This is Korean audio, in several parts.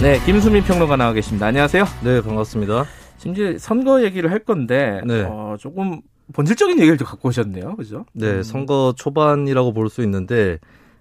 네, 김수민 평론가 나와 계십니다. 안녕하세요. 네, 반갑습니다. 지금 이제 선거 얘기를 할 건데 네. 어, 조금 본질적인 얘기를 좀 갖고 오셨네요. 그죠? 네, 선거 초반이라고 볼 수 있는데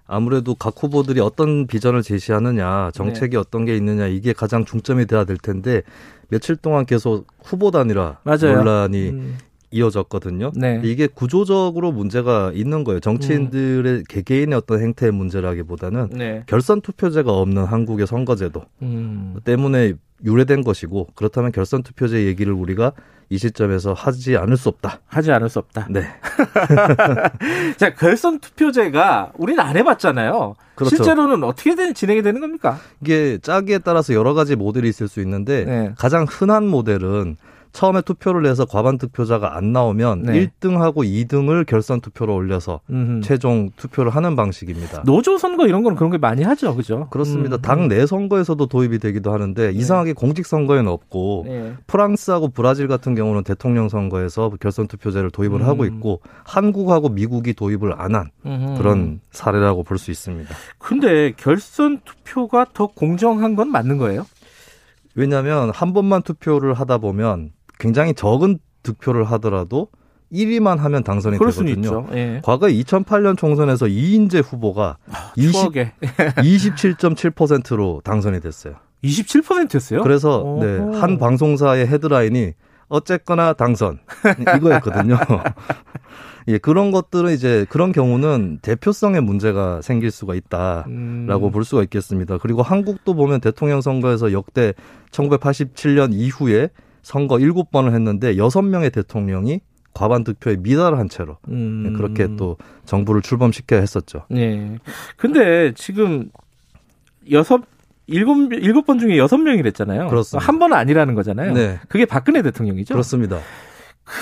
아무래도 각 후보들이 어떤 비전을 제시하느냐, 정책이 네. 어떤 게 있느냐 이게 가장 중점이 돼야 될 텐데 며칠 동안 계속 후보 단위라 맞아요. 논란이 음, 이어졌거든요. 네. 이게 구조적으로 문제가 있는 거예요. 정치인들의 개개인의 어떤 행태의 문제라기보다는 네. 결선 투표제가 없는 한국의 선거제도 음, 때문에 유래된 것이고 그렇다면 결선 투표제 얘기를 우리가 이 시점에서 하지 않을 수 없다. 하지 않을 수 없다. 네. 자, 결선 투표제가 우리는 안 해봤잖아요. 그렇죠. 실제로는 어떻게 된, 진행이 되는 겁니까? 이게 짜기에 따라서 여러 가지 모델이 있을 수 있는데 네. 가장 흔한 모델은 처음에 투표를 해서 과반 득표자가 안 나오면 네. 1등하고 2등을 결선 투표로 올려서 음. 최종 투표를 하는 방식입니다. 노조 선거 이런 거는 그런 게 많이 하죠, 그죠? 그렇습니다. 음. 당내 선거에서도 도입이 되기도 하는데 이상하게 공직 선거에는 없고 네. 프랑스하고 브라질 같은 경우는 대통령 선거에서 결선 투표제를 도입을 음. 하고 있고 한국하고 미국이 도입을 안한 음흠. 그런 사례라고 볼 수 있습니다. 근데 결선 투표가 더 공정한 건 맞는 거예요? 왜냐하면 한 번만 투표를 하다 보면 굉장히 적은 득표를 하더라도 1위만 하면 당선이 되거든요. 있죠. 예. 과거 2008년 총선에서 이인재 후보가 20, 추억에 27.7%로 당선이 됐어요. 27%였어요? 그래서. 네, 한 방송사의 헤드라인이 어쨌거나 당선 이거였거든요. 예, 그런 것들은 이제 그런 경우는 대표성에 문제가 생길 수가 있다라고 음. 볼 수가 있겠습니다. 그리고 한국도 보면 대통령 선거에서 역대 1987년 이후에 선거 7번을 했는데 6명의 대통령이 과반 득표에 미달한 채로 음. 그렇게 또 정부를 출범시켜야 했었죠. 예. 근데 지금 여섯 일곱 일곱 번 중에 여섯 명이랬잖아요. 그렇습니다. 한 번은 아니라는 거잖아요. 네. 그게 박근혜 대통령이죠. 그렇습니다.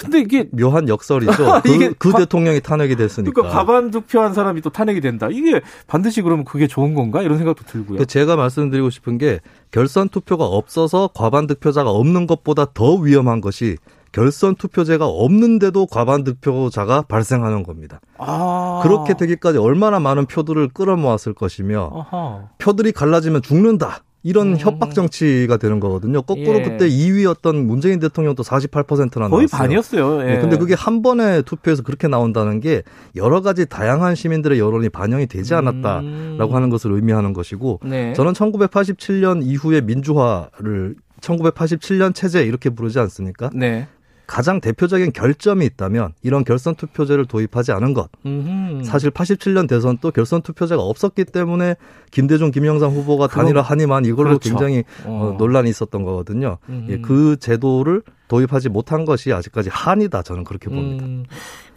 근데 이게 묘한 역설이죠. 그, 이게 그 과- 대통령이 탄핵이 됐으니까. 그러니까 과반 득표한 사람이 또 탄핵이 된다. 이게 반드시 그러면 그게 좋은 건가? 이런 생각도 들고요. 그 제가 말씀드리고 싶은 게 결선 투표가 없어서 과반 득표자가 없는 것보다 더 위험한 것이 결선 투표제가 없는데도 과반 득표자가 발생하는 겁니다. 아. 그렇게 되기까지 얼마나 많은 표들을 끌어모았을 것이며 아하. 표들이 갈라지면 죽는다. 이런 음. 협박 정치가 되는 거거든요. 거꾸로 예. 그때 2위였던 문재인 대통령도 48%나 거의 나왔어요. 반이었어요. 예. 네, 근데 그게 한 번의 투표에서 그렇게 나온다는 게 여러 가지 다양한 시민들의 여론이 반영이 되지 않았다라고 음. 하는 것을 의미하는 것이고 네. 저는 1987년 이후의 민주화를 1987년 체제 이렇게 부르지 않습니까? 네. 가장 대표적인 결점이 있다면 이런 결선 투표제를 도입하지 않은 것. 음흠. 사실 87년 대선 또 결선 투표제가 없었기 때문에 김대중, 김영삼 후보가 그럼- 단일화 한이만 이걸로 그렇죠. 굉장히 어. 어, 논란이 있었던 거거든요. 음. 예, 그 제도를 도입하지 못한 것이 아직까지 한이다 저는 그렇게 봅니다. 음.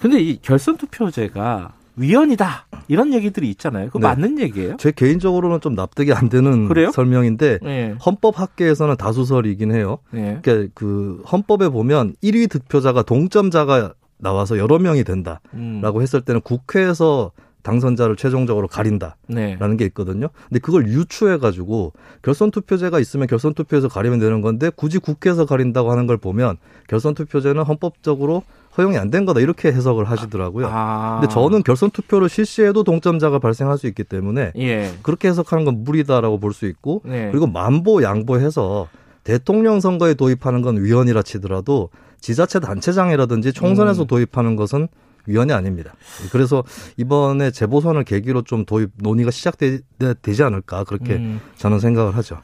근데 이 결선 투표제가 위헌이다 이런 얘기들이 있잖아요. 그거 네. 맞는 얘기예요? 제 개인적으로는 좀 납득이 안 되는 그래요? 설명인데 네. 헌법 학계에서는 다수설이긴 해요. 네. 그러니까 그 헌법에 보면 1위 득표자가 동점자가 나와서 여러 명이 된다라고 음. 했을 때는 국회에서 당선자를 최종적으로 가린다라는 네. 게 있거든요. 근데 그걸 유추해 가지고 결선 투표제가 있으면 결선 투표에서 가리면 되는 건데 굳이 국회에서 가린다고 하는 걸 보면 결선 투표제는 헌법적으로 허용이 안 된 거다 이렇게 해석을 하시더라고요. 아. 근데 저는 결선 투표를 실시해도 동점자가 발생할 수 있기 때문에 예. 그렇게 해석하는 건 무리다라고 볼 수 있고 네. 그리고 만보 양보해서 대통령 선거에 도입하는 건 위헌이라 치더라도 지자체 단체장이라든지 총선에서 음. 도입하는 것은 위헌이 아닙니다. 그래서 이번에 재보선을 계기로 좀 도입 논의가 시작되지 않을까 그렇게 음. 저는 생각을 하죠.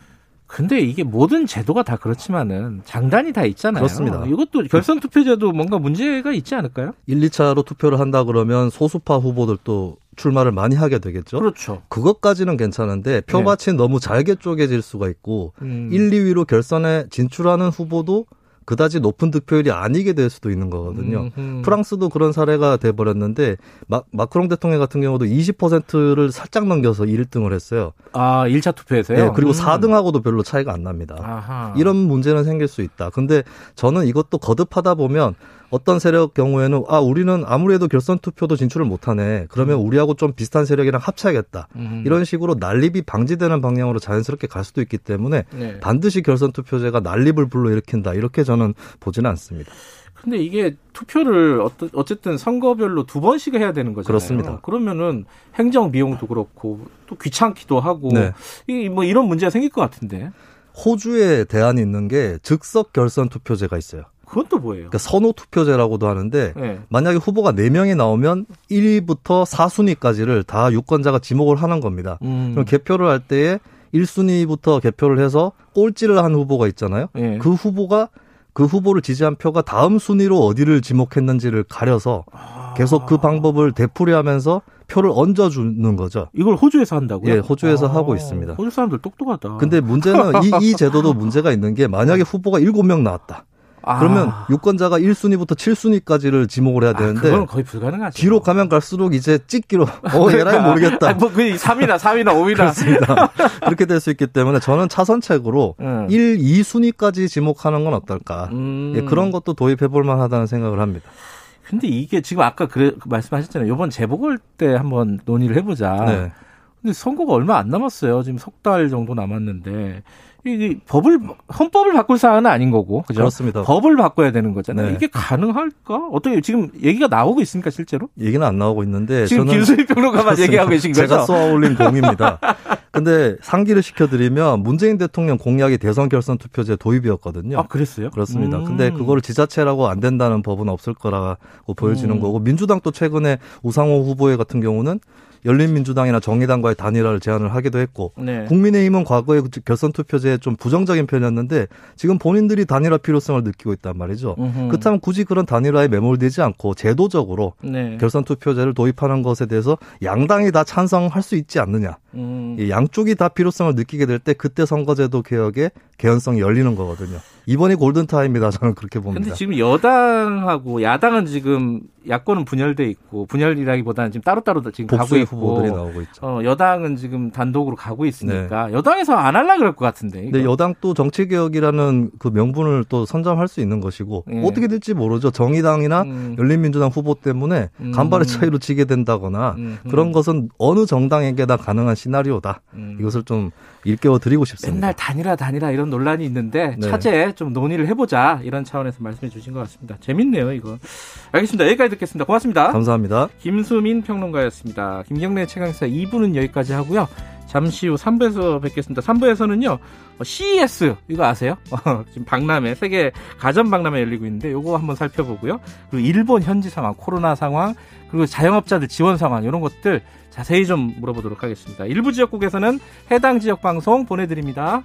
근데 이게 모든 제도가 다 그렇지만은 장단이 다 있잖아요. 그렇습니다. 이것도 결선 투표제도 뭔가 문제가 있지 않을까요? 1, 2차로 투표를 한다 그러면 소수파 후보들도 출마를 많이 하게 되겠죠. 그렇죠. 그것까지는 괜찮은데 표밭이 너무 잘게 쪼개질 수가 있고 음. 1, 2위로 결선에 진출하는 후보도 그다지 높은 득표율이 아니게 될 수도 있는 거거든요. 음흠. 프랑스도 그런 사례가 돼 버렸는데 마, 마크롱 대통령 같은 경우도 20%를 살짝 넘겨서 1등을 했어요. 아, 1차 투표에서요? 네, 그리고 음. 4등하고도 별로 차이가 안 납니다. 아하. 이런 문제는 생길 수 있다. 근데 저는 이것도 거듭하다 보면 어떤 세력 경우에는 아 우리는 아무래도 결선 투표도 진출을 못하네. 그러면 우리하고 좀 비슷한 세력이랑 합쳐야겠다. 음. 이런 식으로 난립이 방지되는 방향으로 자연스럽게 갈 수도 있기 때문에 네. 반드시 결선 투표제가 난립을 불러일으킨다. 이렇게 저는 보지는 않습니다. 근데 이게 투표를 어쨌든 선거별로 두 번씩 해야 되는 거잖아요. 그렇습니다. 그러면은 행정 비용도 그렇고 또 귀찮기도 하고 네. 이뭐 이런 문제가 생길 것 같은데 호주에 대안이 있는 게 즉석 결선 투표제가 있어요. 그건 또 뭐예요? 그러니까 선호 투표제라고도 하는데 네. 만약에 후보가 4명이 나오면 1위부터 4순위까지를 다 유권자가 지목을 하는 겁니다. 음. 그럼 개표를 할 때에 1순위부터 개표를 해서 꼴찌를 한 후보가 있잖아요. 예. 그 후보가 그 후보를 지지한 표가 다음 순위로 어디를 지목했는지를 가려서 계속 그 방법을 되풀이하면서 표를 얹어주는 거죠. 이걸 호주에서 한다고요? 예, 호주에서 아, 하고 있습니다. 호주 사람들 똑똑하다. 근데 문제는 이, 이 제도도 문제가 있는 게 만약에 후보가 7명 나왔다. 아. 그러면 유권자가 1순위부터 7순위까지를 지목을 해야 아, 되는데 그건 거의 불가능하죠. 뒤로 가면 갈수록 이제 찍기로 어 얘라이 모르겠다. 아, 뭐그 3위나 4위나 5위나 그렇습니다. 그렇게 될 수 있기 때문에 저는 차선책으로 음. 1, 2순위까지 지목하는 건 어떨까. 음. 예, 그런 것도 도입해 볼 만하다는 생각을 합니다. 근데 이게 지금 아까 그래 말씀하셨잖아요. 이번 재보궐 때 한번 논의를 해보자. 네. 근데 선거가 얼마 안 남았어요. 지금 석 달 정도 남았는데 이 법을 헌법을 바꿀 사안은 아닌 거고 그죠? 그렇습니다. 법을 바꿔야 되는 거잖아요. 네. 이게 가능할까? 어떻게 지금 얘기가 나오고 있습니까 실제로? 얘기는 안 나오고 있는데 지금 김수희 평론가만. 얘기하고 계신 거죠? 제가 쏘아올린 공입니다. 근데 상기를 시켜드리면 문재인 대통령 공약이 대선 결선 투표제 도입이었거든요. 아 그랬어요? 그렇습니다. 음. 근데 그거를 지자체라고 안 된다는 법은 없을 거라고 보여지는 음. 거고 민주당도 최근에 우상호 후보회 같은 경우는 열린민주당이나 정의당과의 단일화를 제안을 하기도 했고 네. 국민의힘은 과거에 그 결선 투표제에 좀 부정적인 편이었는데 지금 본인들이 단일화 필요성을 느끼고 있단 말이죠. 음흠. 그렇다면 굳이 그런 단일화에 매몰되지 않고 제도적으로 네. 결선 투표제를 도입하는 것에 대해서 양당이 다 찬성할 수 있지 않느냐. 음. 이 양쪽이 다 필요성을 느끼게 될 때 그때 선거제도 개혁의 개연성이 열리는 거거든요. 이번이 골든타임이다 저는 그렇게 봅니다. 근데 지금 여당하고 야당은 지금 야권은 분열돼 있고 분열이라기보다는 지금 따로따로 지금 가고 있고 후보들이 나오고 있죠. 어, 여당은 지금 단독으로 가고 있으니까 여당에서 안 할라 그럴 것 같은데. 근데 여당 또 정치 개혁이라는 그 명분을 또 선점할 수 있는 것이고 예. 어떻게 될지 모르죠. 정의당이나 음. 열린민주당 후보 때문에 음. 간발의 차이로 지게 된다거나 음, 음. 그런 것은 어느 정당에게나 가능한 시나리오다. 음. 이것을 좀 일깨워 드리고 싶습니다. 맨날 단일화 단일화 이런 논란이 있는데 네. 차제 좀 논의를 해보자 이런 차원에서 말씀해 주신 것 같습니다. 재밌네요 이거. 알겠습니다. 여기까지 듣겠습니다. 고맙습니다. 감사합니다. 김수민 평론가였습니다. 김경래 최강사 2부는 여기까지 하고요. 잠시 후 3부에서 뵙겠습니다. 3부에서는요, CES, 이거 아세요? 지금 박람회, 세계 가전 박람회 열리고 있는데, 요거 한번 살펴보고요. 그리고 일본 현지 상황, 코로나 상황, 그리고 자영업자들 지원 상황, 이런 것들 자세히 좀 물어보도록 하겠습니다. 일부 지역국에서는 해당 지역 방송 보내드립니다.